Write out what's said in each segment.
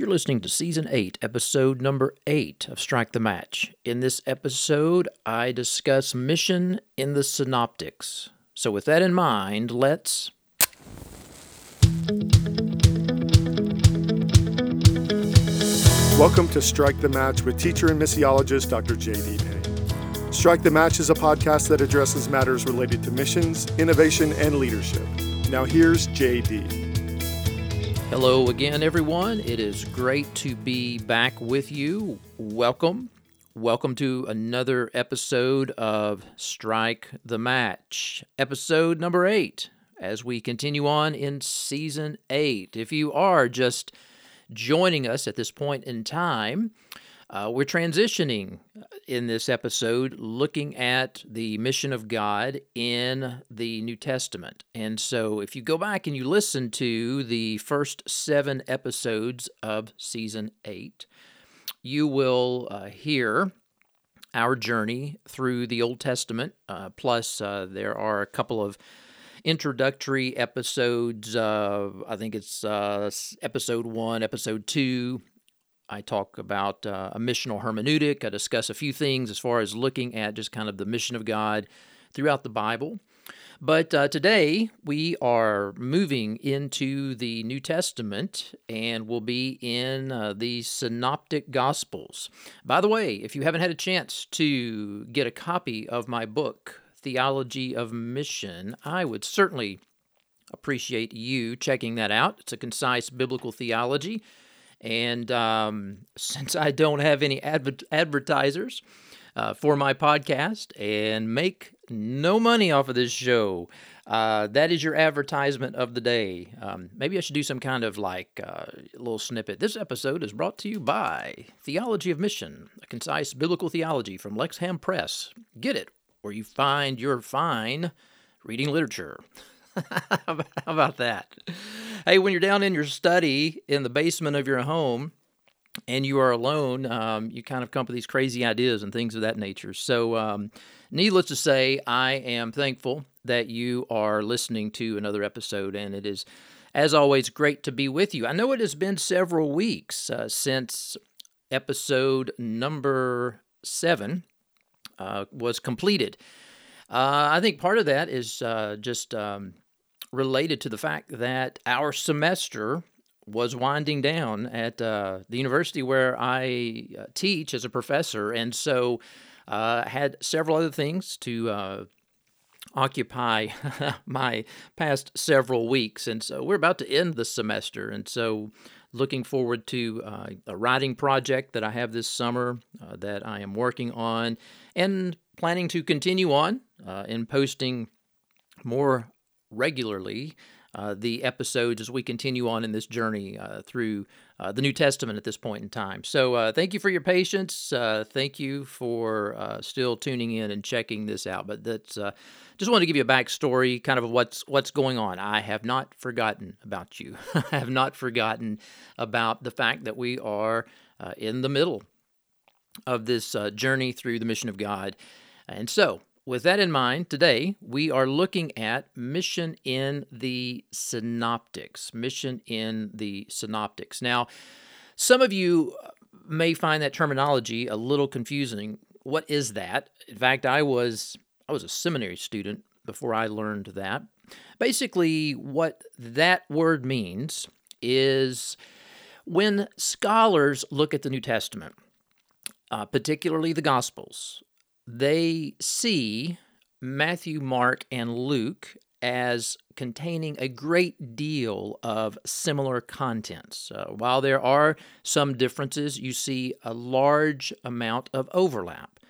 You're listening to Season 8, Episode number 8 of Strike the Match. In this episode, I discuss mission in the Synoptics. So, with that in mind, let's. Welcome to Strike the Match with teacher and missiologist Dr. J.D. Payne. Strike the Match is a podcast that addresses matters related to missions, innovation, and leadership. Now, here's J.D. Hello again, everyone. It is great to be back with you. Welcome. Welcome to another episode of Strike the Match, episode number eight, as we continue on in season eight. If you are just joining us at this point in time, uh, we're transitioning in this episode looking at the mission of God in the New Testament. And so, if you go back and you listen to the first seven episodes of season eight, you will uh, hear our journey through the Old Testament. Uh, plus, uh, there are a couple of introductory episodes. Uh, I think it's uh, episode one, episode two. I talk about uh, a missional hermeneutic. I discuss a few things as far as looking at just kind of the mission of God throughout the Bible. But uh, today we are moving into the New Testament and we'll be in uh, the Synoptic Gospels. By the way, if you haven't had a chance to get a copy of my book, Theology of Mission, I would certainly appreciate you checking that out. It's a concise biblical theology. And um, since I don't have any adver- advertisers uh, for my podcast and make no money off of this show, uh, that is your advertisement of the day. Um, maybe I should do some kind of like uh, little snippet. This episode is brought to you by Theology of Mission, a concise biblical theology from Lexham Press. Get it where you find your fine reading literature. How about that? Hey, when you're down in your study in the basement of your home and you are alone, um, you kind of come up with these crazy ideas and things of that nature. So, um, needless to say, I am thankful that you are listening to another episode, and it is, as always, great to be with you. I know it has been several weeks uh, since episode number seven uh, was completed. Uh, I think part of that is uh, just um, related to the fact that our semester was winding down at uh, the university where I uh, teach as a professor, and so I had several other things to occupy my past several weeks. And so we're about to end the semester. And so looking forward to uh, a writing project that I have this summer uh, that I am working on and planning to continue on uh, in posting more regularly uh, the episodes as we continue on in this journey uh, through uh, the New Testament at this point in time. So, uh, thank you for your patience. Uh, thank you for uh, still tuning in and checking this out. But that's just wanted to give you a backstory, kind of what's what's going on. I have not forgotten about you. I have not forgotten about the fact that we are in the middle of this journey through the mission of God, and so with that in mind, today we are looking at mission in the synoptics. Mission in the synoptics. Now, some of you may find that terminology a little confusing. What is that? In fact, I was I was a seminary student before I learned that. Basically, what that word means is when scholars look at the New Testament, uh, particularly the Gospels, they see Matthew, Mark, and Luke as containing a great deal of similar contents. Uh, while there are some differences, you see a large amount of overlap.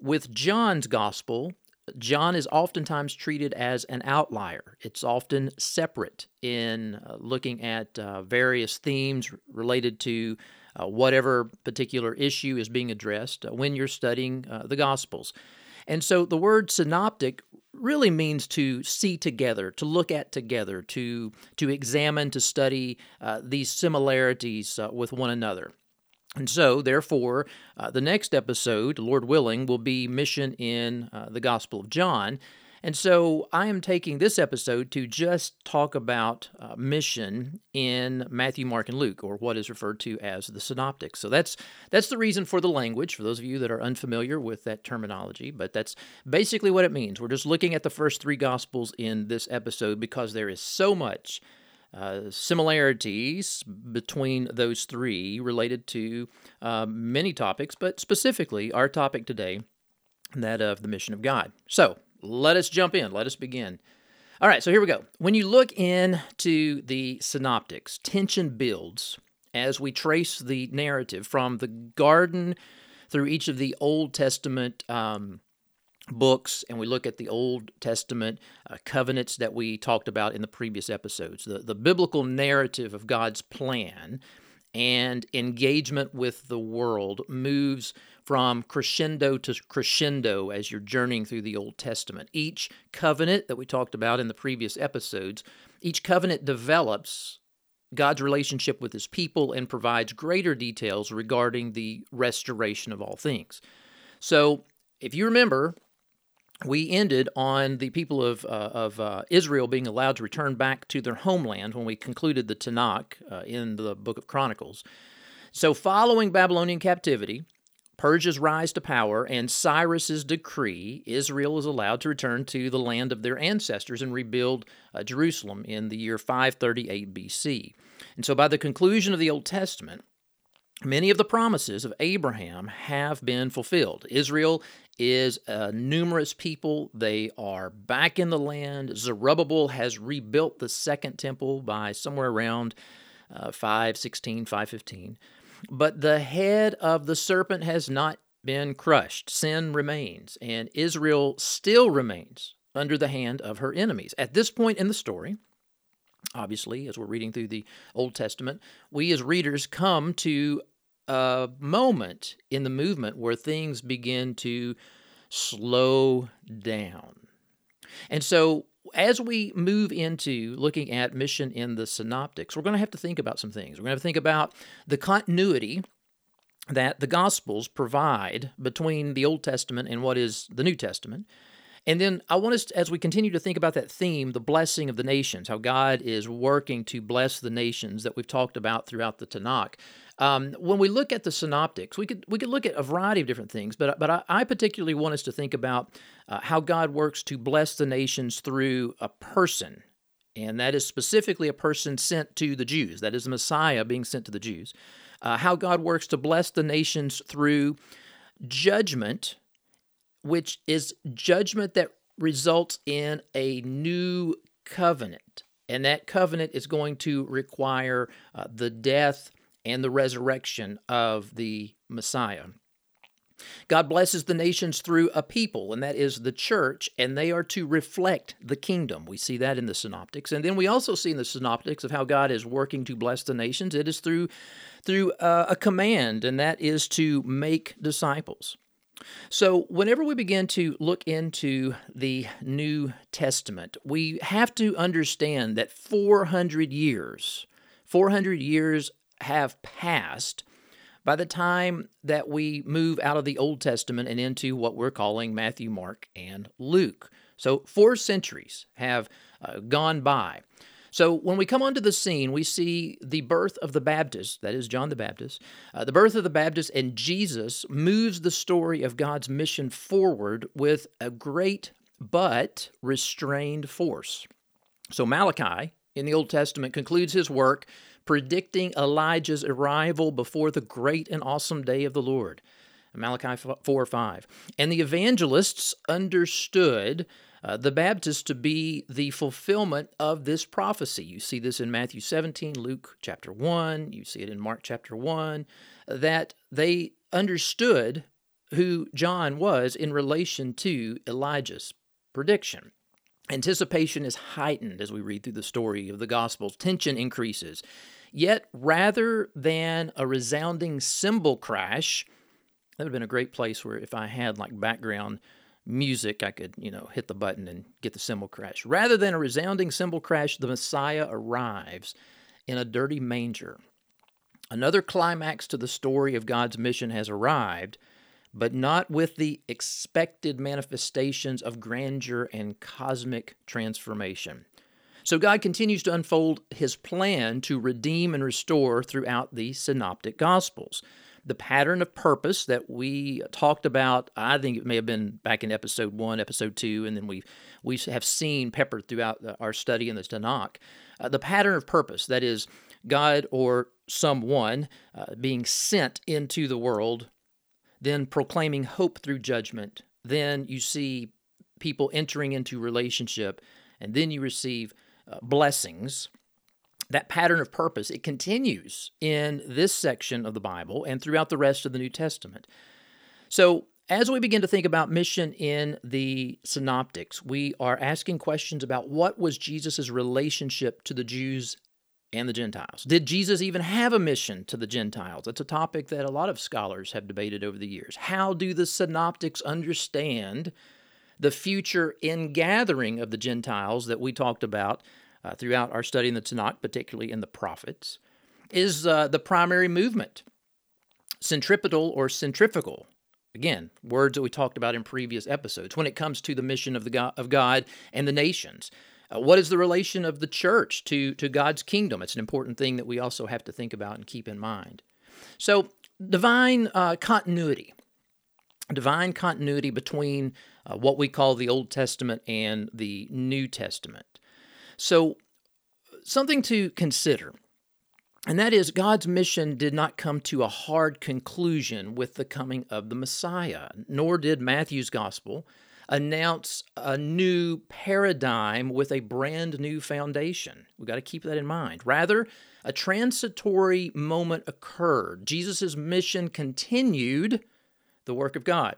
With John's gospel, John is oftentimes treated as an outlier. It's often separate in uh, looking at uh, various themes related to uh, whatever particular issue is being addressed uh, when you're studying uh, the Gospels. And so the word synoptic really means to see together, to look at together, to, to examine, to study uh, these similarities uh, with one another. And so, therefore, uh, the next episode, Lord willing, will be Mission in the Gospel of John. And so I am taking this episode to just talk about uh, mission in Matthew, Mark, and Luke, or what is referred to as the synoptics. So that's that's the reason for the language, for those of you that are unfamiliar with that terminology, but that's basically what it means. We're just looking at the first three gospels in this episode because there is so much uh, similarities between those three related to uh, many topics, but specifically our topic today, that of the mission of God. So let us jump in. Let us begin. All right, so here we go. When you look into the synoptics, tension builds as we trace the narrative from the garden through each of the Old Testament um, books and we look at the Old Testament uh, covenants that we talked about in the previous episodes. The, the biblical narrative of God's plan and engagement with the world moves from crescendo to crescendo as you're journeying through the Old Testament. Each covenant that we talked about in the previous episodes, each covenant develops God's relationship with his people and provides greater details regarding the restoration of all things. So, if you remember, we ended on the people of, uh, of uh, Israel being allowed to return back to their homeland when we concluded the Tanakh uh, in the book of Chronicles. So, following Babylonian captivity, Persia's rise to power, and Cyrus's decree, Israel is allowed to return to the land of their ancestors and rebuild uh, Jerusalem in the year 538 BC. And so, by the conclusion of the Old Testament, Many of the promises of Abraham have been fulfilled. Israel is a numerous people. They are back in the land. Zerubbabel has rebuilt the second temple by somewhere around uh, 516, 515. But the head of the serpent has not been crushed. Sin remains, and Israel still remains under the hand of her enemies. At this point in the story, obviously, as we're reading through the Old Testament, we as readers come to a moment in the movement where things begin to slow down. And so, as we move into looking at mission in the synoptics, we're going to have to think about some things. We're going to, to think about the continuity that the Gospels provide between the Old Testament and what is the New Testament. And then I want us, to, as we continue to think about that theme, the blessing of the nations, how God is working to bless the nations that we've talked about throughout the Tanakh. Um, when we look at the synoptics, we could we could look at a variety of different things, but but I, I particularly want us to think about uh, how God works to bless the nations through a person, and that is specifically a person sent to the Jews. That is the Messiah being sent to the Jews. Uh, how God works to bless the nations through judgment, which is judgment that results in a new covenant, and that covenant is going to require uh, the death and the resurrection of the Messiah. God blesses the nations through a people, and that is the church, and they are to reflect the kingdom. We see that in the synoptics. And then we also see in the synoptics of how God is working to bless the nations. It is through, through uh, a command, and that is to make disciples. So, whenever we begin to look into the New Testament, we have to understand that 400 years, 400 years have passed by the time that we move out of the Old Testament and into what we're calling Matthew, Mark, and Luke. So, four centuries have uh, gone by. So, when we come onto the scene, we see the birth of the Baptist, that is John the Baptist. Uh, the birth of the Baptist and Jesus moves the story of God's mission forward with a great but restrained force. So, Malachi in the Old Testament concludes his work predicting Elijah's arrival before the great and awesome day of the Lord. Malachi 4 5. And the evangelists understood uh, the Baptist to be the fulfillment of this prophecy. You see this in Matthew 17, Luke chapter 1, you see it in Mark chapter 1, that they understood who John was in relation to Elijah's prediction. Anticipation is heightened as we read through the story of the Gospels. Tension increases. Yet, rather than a resounding cymbal crash, that would have been a great place where if I had like background music, I could, you know, hit the button and get the cymbal crash. Rather than a resounding cymbal crash, the Messiah arrives in a dirty manger. Another climax to the story of God's mission has arrived, but not with the expected manifestations of grandeur and cosmic transformation. So God continues to unfold his plan to redeem and restore throughout the synoptic gospels. The pattern of purpose that we talked about, I think it may have been back in episode one, episode two, and then we we have seen peppered throughout our study in the Tanakh. Uh, the pattern of purpose, that is, God or someone uh, being sent into the world, then proclaiming hope through judgment. Then you see people entering into relationship, and then you receive uh, blessings. That pattern of purpose, it continues in this section of the Bible and throughout the rest of the New Testament. So, as we begin to think about mission in the synoptics, we are asking questions about what was Jesus' relationship to the Jews and the Gentiles. Did Jesus even have a mission to the Gentiles? That's a topic that a lot of scholars have debated over the years. How do the synoptics understand the future ingathering of the Gentiles that we talked about uh, throughout our study in the Tanakh, particularly in the prophets? Is uh, the primary movement centripetal or centrifugal? Again, words that we talked about in previous episodes when it comes to the mission of the God, of God and the nations. Uh, what is the relation of the church to, to God's kingdom? It's an important thing that we also have to think about and keep in mind. So, divine uh, continuity, divine continuity between uh, what we call the Old Testament and the New Testament. So, something to consider, and that is God's mission did not come to a hard conclusion with the coming of the Messiah, nor did Matthew's gospel announce a new paradigm with a brand new foundation. We've got to keep that in mind. Rather, a transitory moment occurred. Jesus' mission continued the work of God.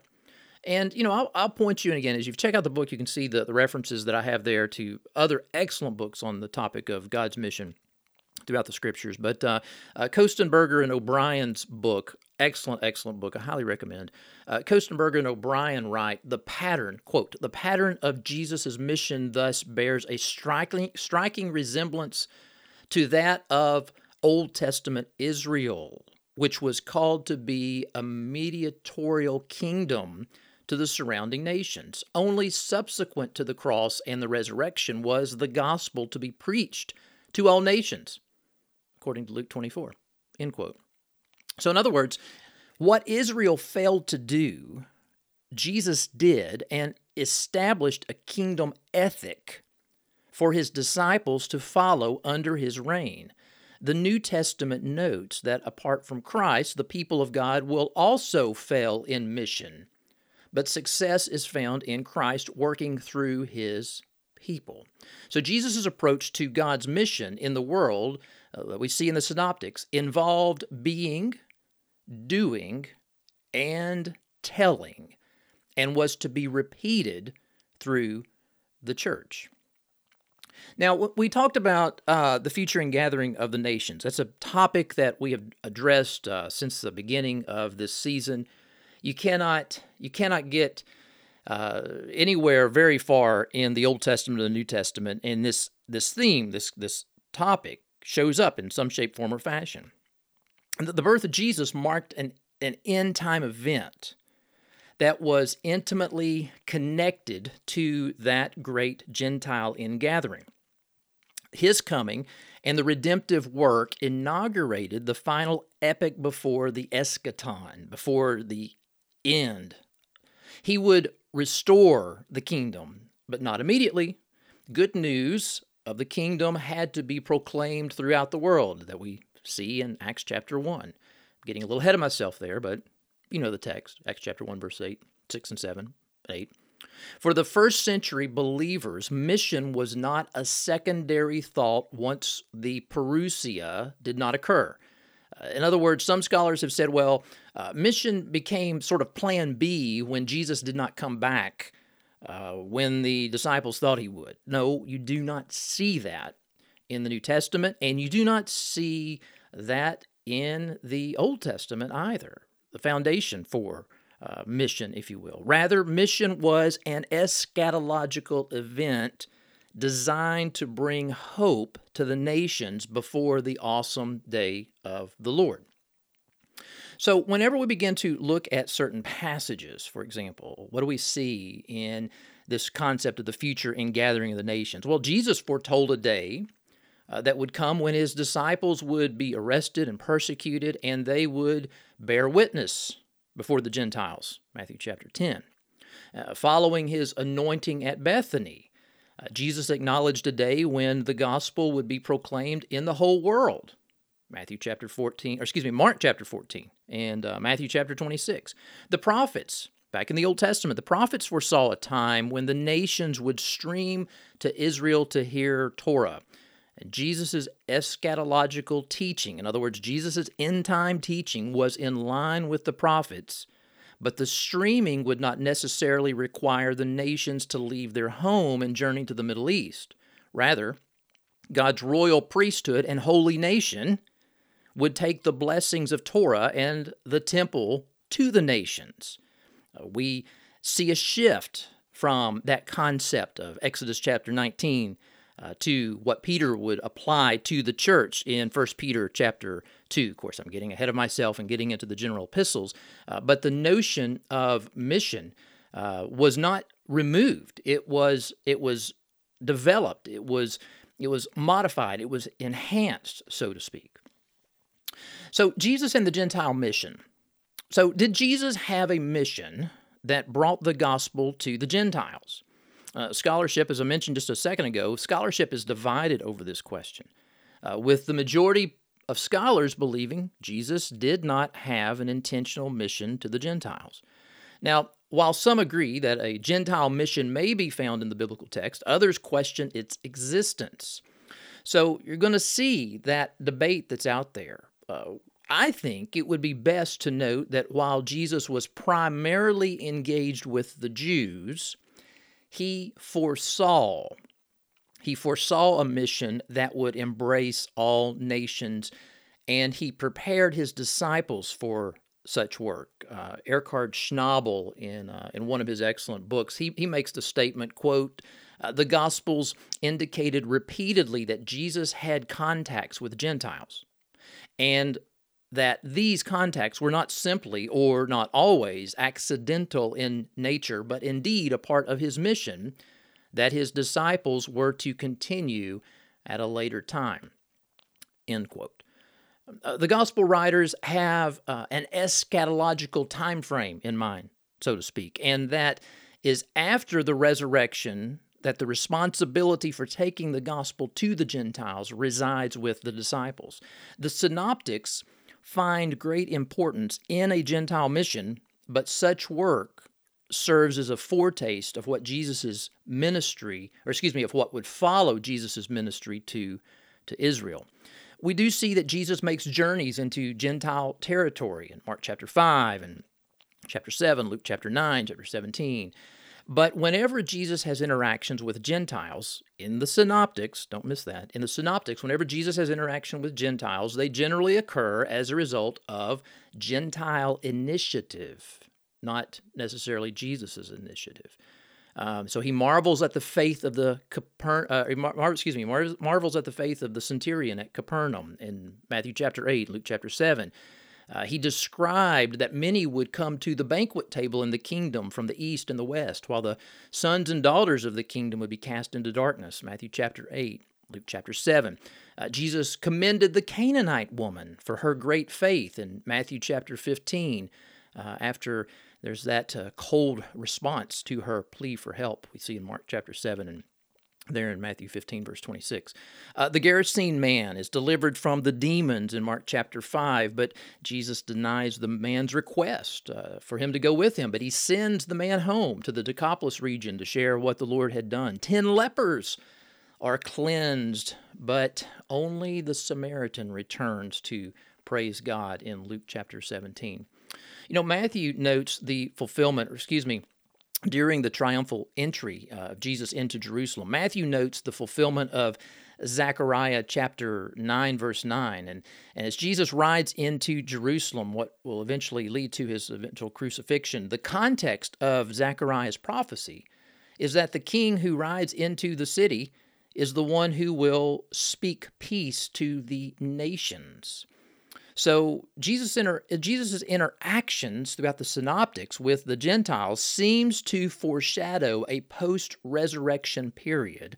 And, you know, I'll, I'll, point you in again. As you check out the book, you can see the, the references that I have there to other excellent books on the topic of God's mission throughout the scriptures. But uh, uh, Kostenberger and O'Brien's book, excellent, excellent book. I highly recommend. Uh, Kostenberger and O'Brien write the pattern, quote, the pattern of Jesus' mission thus bears a striking, striking resemblance to that of Old Testament Israel, which was called to be a mediatorial kingdom to the surrounding nations. Only subsequent to the cross and the resurrection was the gospel to be preached to all nations according to Luke 24. End quote. So, in other words, what Israel failed to do, Jesus did and established a kingdom ethic for his disciples to follow under his reign. The New Testament notes that apart from Christ, the people of God will also fail in mission, but success is found in Christ working through his people. So Jesus' approach to God's mission in the world uh, that we see in the synoptics involved being, doing, and telling, and was to be repeated through the church. Now, we talked about uh, the future ingathering of the nations. That's a topic that we have addressed uh, since the beginning of this season. You cannot you cannot get uh, anywhere very far in the Old Testament or the New Testament, and this this theme, this this topic, shows up in some shape, form, or fashion. The birth of Jesus marked an an end time event that was intimately connected to that great Gentile ingathering. His coming and the redemptive work inaugurated the final epic before the eschaton, before the end. He would restore the kingdom, but not immediately. Good news of the kingdom had to be proclaimed throughout the world that we see in Acts chapter 1. I'm getting a little ahead of myself there, but you know the text Acts chapter 1, verse 8, 6 and 7, 8. For the first century believers, mission was not a secondary thought once the parousia did not occur. Uh, in other words, some scholars have said, well, uh, mission became sort of plan B when Jesus did not come back uh, when the disciples thought he would. No, you do not see that in the New Testament, and you do not see that in the Old Testament either. The foundation for uh, mission, if you will. Rather, mission was an eschatological event designed to bring hope to the nations before the awesome day of the Lord. So, whenever we begin to look at certain passages, for example, what do we see in this concept of the future ingathering of the nations? Well, Jesus foretold a day uh, that would come when his disciples would be arrested and persecuted, and they would bear witness before the Gentiles. Matthew chapter 10. Uh, following his anointing at Bethany, uh, Jesus acknowledged a day when the gospel would be proclaimed in the whole world. Matthew chapter 14, or excuse me, Mark chapter 14, and uh, Matthew chapter 26. The prophets, back in the Old Testament, the prophets foresaw a time when the nations would stream to Israel to hear Torah. Jesus' eschatological teaching, in other words, Jesus' end time teaching, was in line with the prophets, but the streaming would not necessarily require the nations to leave their home and journey to the Middle East. Rather, God's royal priesthood and holy nation would take the blessings of Torah and the temple to the nations. Uh, we see a shift from that concept of Exodus chapter 19 uh, to what Peter would apply to the church in 1 Peter chapter 2. Of course, I'm getting ahead of myself and getting into the general epistles, uh, but the notion of mission uh, was not removed. It was it was developed. It was it was modified. It was enhanced, so to speak. So, Jesus and the Gentile mission. So, did Jesus have a mission that brought the gospel to the Gentiles? Uh, scholarship, as I mentioned just a second ago, scholarship is divided over this question, uh, with the majority of scholars believing Jesus did not have an intentional mission to the Gentiles. Now, while some agree that a Gentile mission may be found in the biblical text, others question its existence. So you're going to see that debate that's out there. Uh, I think it would be best to note that while Jesus was primarily engaged with the Jews, he foresaw he foresaw a mission that would embrace all nations and he prepared his disciples for such work. Uh, Eckhard Schnabel, in, uh, in one of his excellent books, he, he makes the statement, quote, uh, the Gospels indicated repeatedly that Jesus had contacts with Gentiles and that these contacts were not simply or not always accidental in nature, but indeed a part of his mission that his disciples were to continue at a later time. End quote. Uh, the gospel writers have uh, an eschatological time frame in mind, so to speak, and that is after the resurrection that the responsibility for taking the gospel to the Gentiles resides with the disciples. The synoptics find great importance in a Gentile mission, but such work serves as a foretaste of what Jesus' ministry, or excuse me, of what would follow Jesus' ministry to, to Israel. We do see that Jesus makes journeys into Gentile territory in Mark chapter 5 and chapter 7, Luke chapter 9, chapter 17. But whenever Jesus has interactions with Gentiles in the synoptics, don't miss that, in the synoptics, whenever Jesus has interaction with Gentiles, they generally occur as a result of Gentile initiative, not necessarily Jesus' initiative. Um, so he marvels at the faith of the Caper- uh, mar- excuse me, mar- marvels at the faith of the centurion at Capernaum in Matthew chapter eight, Luke chapter seven. Uh, he described that many would come to the banquet table in the kingdom from the east and the west, while the sons and daughters of the kingdom would be cast into darkness. Matthew chapter 8, Luke chapter 7. Uh, Jesus commended the Canaanite woman for her great faith in Matthew chapter 15. Uh, after there's that uh, cold response to her plea for help, we see in Mark chapter 7 and there in Matthew 15, verse 26. Uh, the Gerasene man is delivered from the demons in Mark chapter 5, but Jesus denies the man's request uh, for him to go with him, but he sends the man home to the Decapolis region to share what the Lord had done. Ten lepers are cleansed, but only the Samaritan returns to praise God in Luke chapter 17. You know, Matthew notes the fulfillment, or excuse me, during the triumphal entry uh, of Jesus into Jerusalem. Matthew notes the fulfillment of Zechariah chapter 9, verse 9. And, and as Jesus rides into Jerusalem, what will eventually lead to his eventual crucifixion, the context of Zechariah's prophecy is that the king who rides into the city is the one who will speak peace to the nations. So Jesus inter- Jesus' interactions throughout the synoptics with the Gentiles seems to foreshadow a post-resurrection period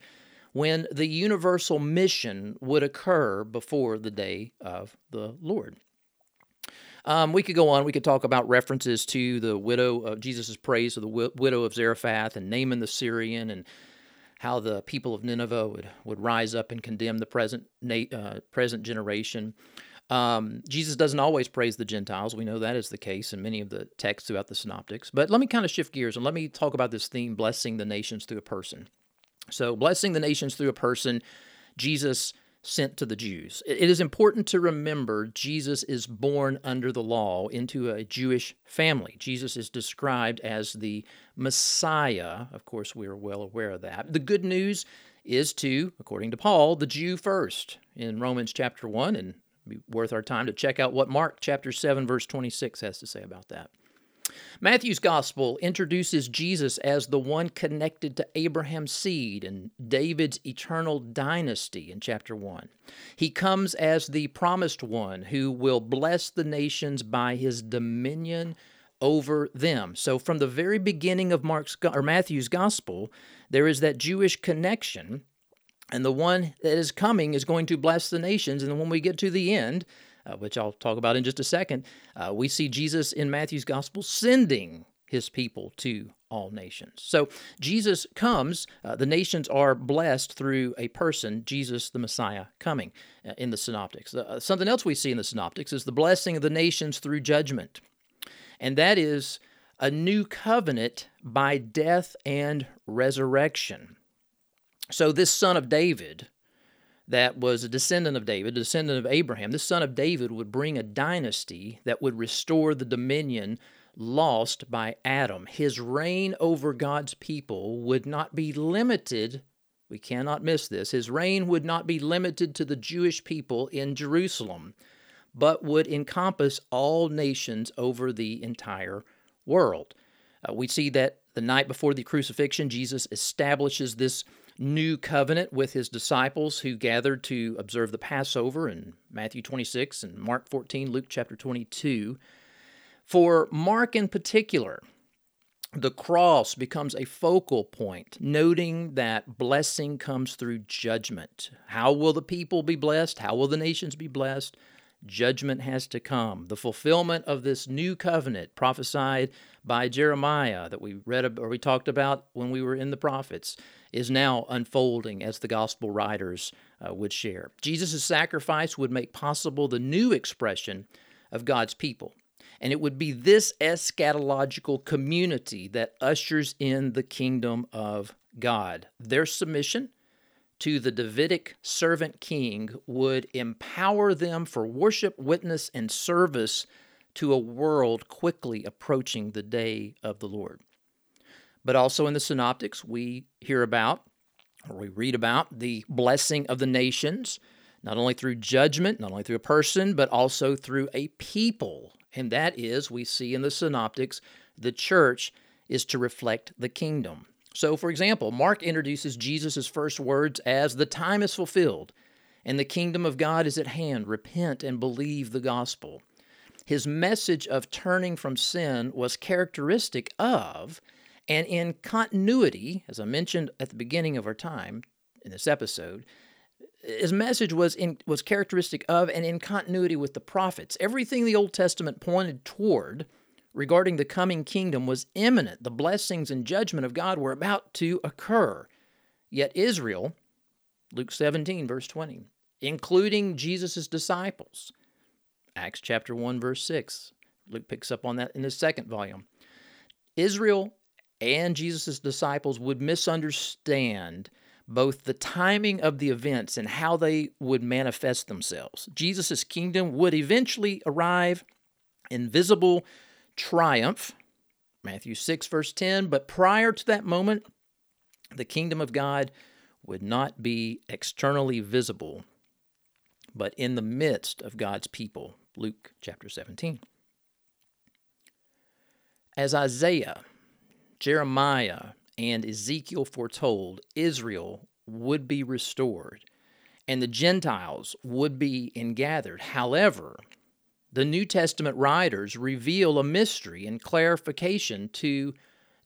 when the universal mission would occur before the day of the Lord. Um, we could go on. We could talk about references to the widow of Jesus' praise of the wi- widow of Zarephath and Naaman the Syrian and how the people of Nineveh would, would rise up and condemn the present uh, present generation. Um, Jesus doesn't always praise the Gentiles. We know that is the case in many of the texts throughout the synoptics. But let me kind of shift gears and let me talk about this theme blessing the nations through a person. So, blessing the nations through a person, Jesus sent to the Jews. It is important to remember Jesus is born under the law into a Jewish family. Jesus is described as the Messiah. Of course, we are well aware of that. The good news is to, according to Paul, the Jew first in Romans chapter 1, and be worth our time to check out what Mark chapter 7 verse 26 has to say about that. Matthew's gospel introduces Jesus as the one connected to Abraham's seed and David's eternal dynasty in chapter 1. He comes as the promised one who will bless the nations by his dominion over them. So from the very beginning of Mark's or Matthew's gospel, there is that Jewish connection and the one that is coming is going to bless the nations and when we get to the end, uh, which I'll talk about in just a second, uh, we see Jesus in Matthew's gospel sending his people to all nations. So Jesus comes, uh, the nations are blessed through a person, Jesus the Messiah, coming uh, in the synoptics. Uh, something else we see in the synoptics is the blessing of the nations through judgment, and that is a new covenant by death and resurrection. So, this son of David, that was a descendant of David, a descendant of Abraham. This son of David would bring a dynasty that would restore the dominion lost by Adam. His reign over God's people would not be limited. We cannot miss this. His reign would not be limited to the Jewish people in Jerusalem, but would encompass all nations over the entire world. Uh, we see that the night before the crucifixion, Jesus establishes this new covenant with his disciples who gathered to observe the Passover in Matthew 26 and Mark 14, Luke chapter 22. For Mark in particular, the cross becomes a focal point, noting that blessing comes through judgment. How will the people be blessed? How will the nations be blessed? Judgment has to come. The fulfillment of this new covenant prophesied by Jeremiah that we read or we talked about when we were in the prophets is now unfolding as the gospel writers uh, would share. Jesus' sacrifice would make possible the new expression of God's people. And it would be this eschatological community that ushers in the kingdom of God. Their submission to the Davidic servant king would empower them for worship, witness, and service to a world quickly approaching the day of the Lord. But also in the Synoptics, we hear about or we read about the blessing of the nations, not only through judgment, not only through a person, but also through a people. And that is, we see in the Synoptics, the church is to reflect the kingdom. So, for example, Mark introduces Jesus' first words as the time is fulfilled and the kingdom of God is at hand. Repent and believe the gospel. His message of turning from sin was characteristic of and in continuity, as I mentioned at the beginning of our time in this episode, his message was in, was characteristic of and in continuity with the prophets. Everything the Old Testament pointed toward regarding the coming kingdom was imminent. The blessings and judgment of God were about to occur. Yet Israel, Luke 17 verse 20, including Jesus' disciples, Acts chapter 1 verse 6. Luke picks up on that in his second volume. Israel and Jesus' disciples would misunderstand both the timing of the events and how they would manifest themselves. Jesus' kingdom would eventually arrive in visible triumph, Matthew 6, verse 10, but prior to that moment, the kingdom of God would not be externally visible, but in the midst of God's people, Luke chapter 17. As Isaiah Jeremiah and Ezekiel foretold Israel would be restored and the Gentiles would be ingathered. However, the New Testament writers reveal a mystery and clarification to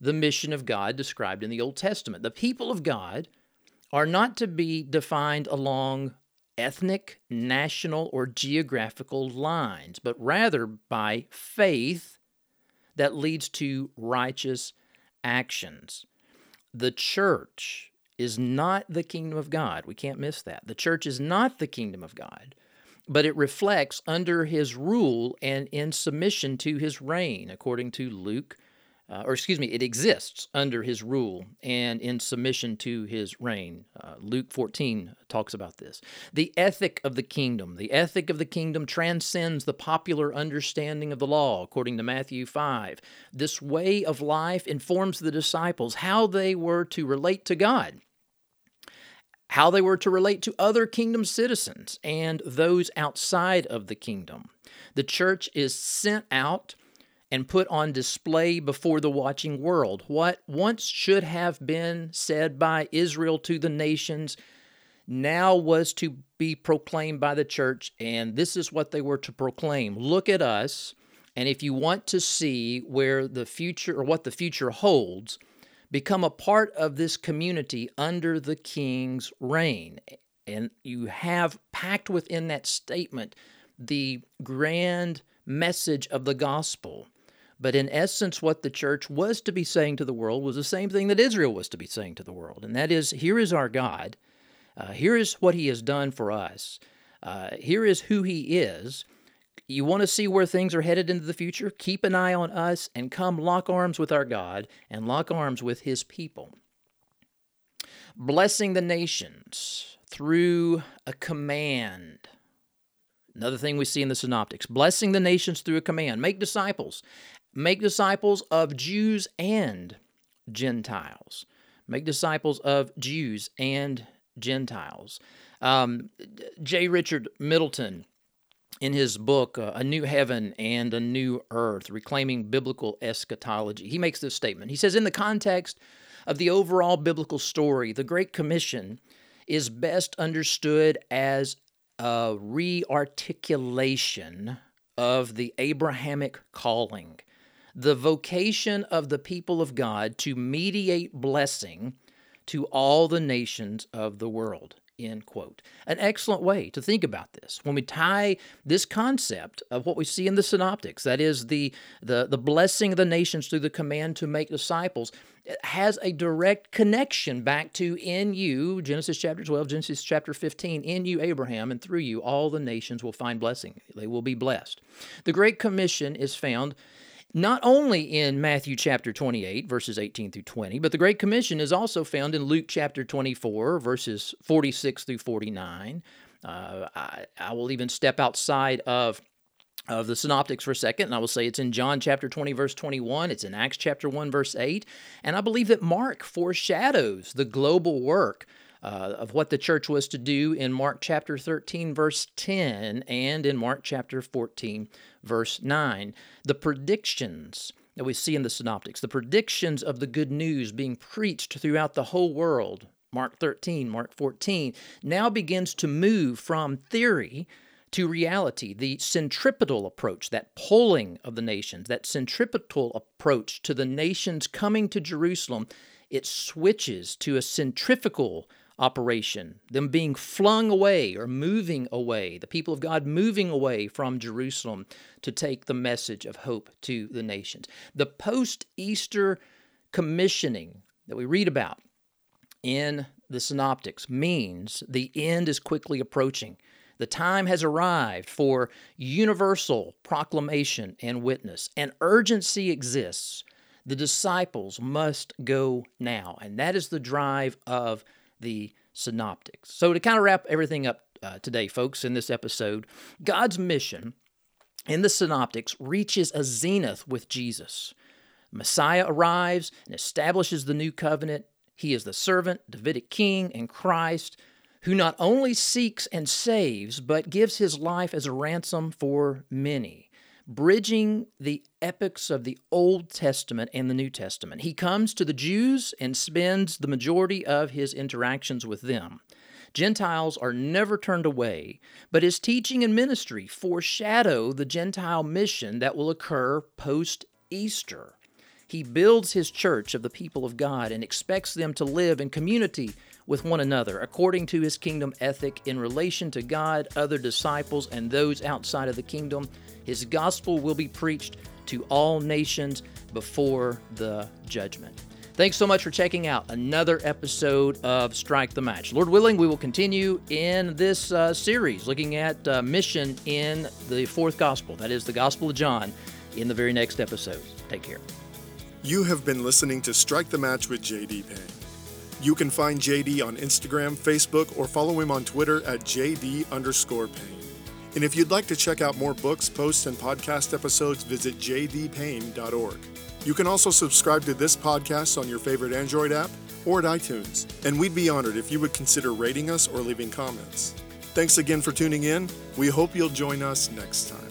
the mission of God described in the Old Testament. The people of God are not to be defined along ethnic, national, or geographical lines, but rather by faith that leads to righteous actions. The church is not the kingdom of God. We can't miss that. The church is not the kingdom of God, but it reflects under his rule and in submission to his reign, according to Luke uh, or excuse me, it exists under his rule and in submission to his reign. Uh, Luke 14 talks about this. The ethic of the kingdom, the ethic of the kingdom transcends the popular understanding of the law, according to Matthew 5. This way of life informs the disciples how they were to relate to God. How they were to relate to other kingdom citizens and those outside of the kingdom. The church is sent out and put on display before the watching world. What once should have been said by Israel to the nations now was to be proclaimed by the church, and this is what they were to proclaim. Look at us, and if you want to see where the future or what the future holds, become a part of this community under the king's reign. And you have packed within that statement the grand message of the gospel. But in essence, what the church was to be saying to the world was the same thing that Israel was to be saying to the world. And that is here is our God. Uh, here is what he has done for us. Uh, here is who he is. You want to see where things are headed into the future? Keep an eye on us and come lock arms with our God and lock arms with his people. Blessing the nations through a command. Another thing we see in the synoptics blessing the nations through a command. Make disciples Make disciples of Jews and Gentiles. Make disciples of Jews and Gentiles. Um, J. Richard Middleton, in his book, uh, A New Heaven and a New Earth, Reclaiming Biblical Eschatology, he makes this statement. He says, In the context of the overall biblical story, the Great Commission is best understood as a rearticulation of the Abrahamic calling the vocation of the people of God to mediate blessing to all the nations of the world. End quote. An excellent way to think about this. When we tie this concept of what we see in the synoptics, that is the, the, the blessing of the nations through the command to make disciples, has a direct connection back to in you, Genesis chapter 12, Genesis chapter 15, in you, Abraham, and through you, all the nations will find blessing. They will be blessed. The Great Commission is found not only in Matthew chapter 28, verses 18 through 20, but the Great Commission is also found in Luke chapter 24, verses 46 through 49. Uh, I, I, will even step outside of of the synoptics for a second and i will say it's in john chapter 20 verse 21 it's in acts chapter 1 verse 8 and i believe that mark foreshadows the global work uh, of what the church was to do in Mark chapter 13, verse 10, and in Mark chapter 14, verse 9. The predictions that we see in the synoptics, the predictions of the good news being preached throughout the whole world, Mark 13, Mark 14, now begins to move from theory to reality. The centripetal approach, that pulling of the nations, that centripetal approach to the nations coming to Jerusalem, it switches to a centrifugal operation, them being flung away or moving away, the people of God moving away from Jerusalem to take the message of hope to the nations. The post Easter commissioning that we read about in the Synoptics means the end is quickly approaching. The time has arrived for universal proclamation and witness. An urgency exists. The disciples must go now. And that is the drive of the synoptics. So, to kind of wrap everything up uh, today, folks, in this episode, God's mission in the synoptics reaches a zenith with Jesus. Messiah arrives and establishes the new covenant. He is the servant, Davidic king, and Christ who not only seeks and saves, but gives his life as a ransom for many bridging the epics of the Old Testament and the New Testament. He comes to the Jews and spends the majority of his interactions with them. Gentiles are never turned away, but his teaching and ministry foreshadow the Gentile mission that will occur post Easter. He builds his church of the people of God and expects them to live in community with one another according to his kingdom ethic in relation to God, other disciples, and those outside of the kingdom. His gospel will be preached to all nations before the judgment. Thanks so much for checking out another episode of Strike the Match. Lord willing, we will continue in this uh, series looking at uh, mission in the fourth gospel, that is the Gospel of John, in the very next episode. Take care. You have been listening to Strike the Match with JD Payne. You can find JD on Instagram, Facebook, or follow him on Twitter at JD underscore Payne. And if you'd like to check out more books, posts, and podcast episodes, visit jdpayne.org. You can also subscribe to this podcast on your favorite Android app or at iTunes, and we'd be honored if you would consider rating us or leaving comments. Thanks again for tuning in. We hope you'll join us next time.